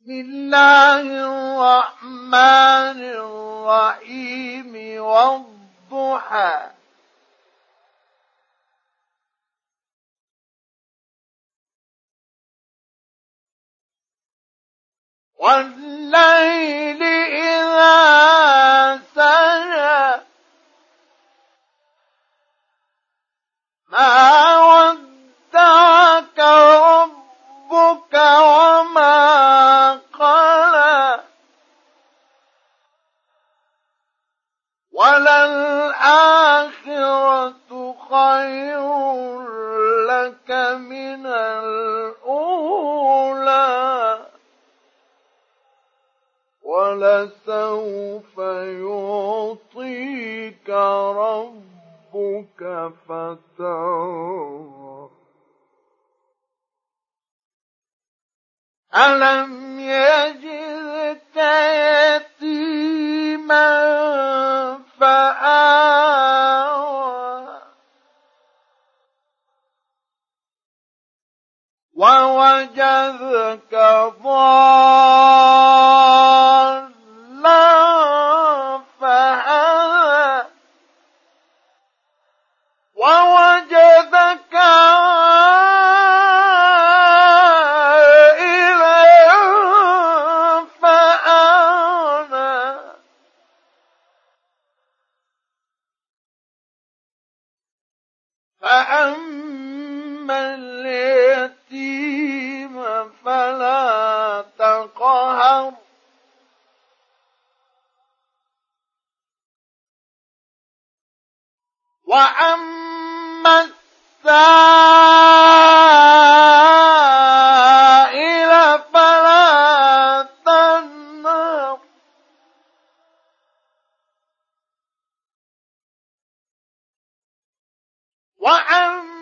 بسم الله الرحمن الرحيم والضحى. والليل إذا سجى. ما ربك وما قلى وللآخرة خير لك من الأولى. ولسوف يعطيك ربك فترضى. ألم يجدك يتيما فآوى. ووجدك ضالا فهدى. ووجدك فأما اليتيم فلا تقهر وأما السائل وأما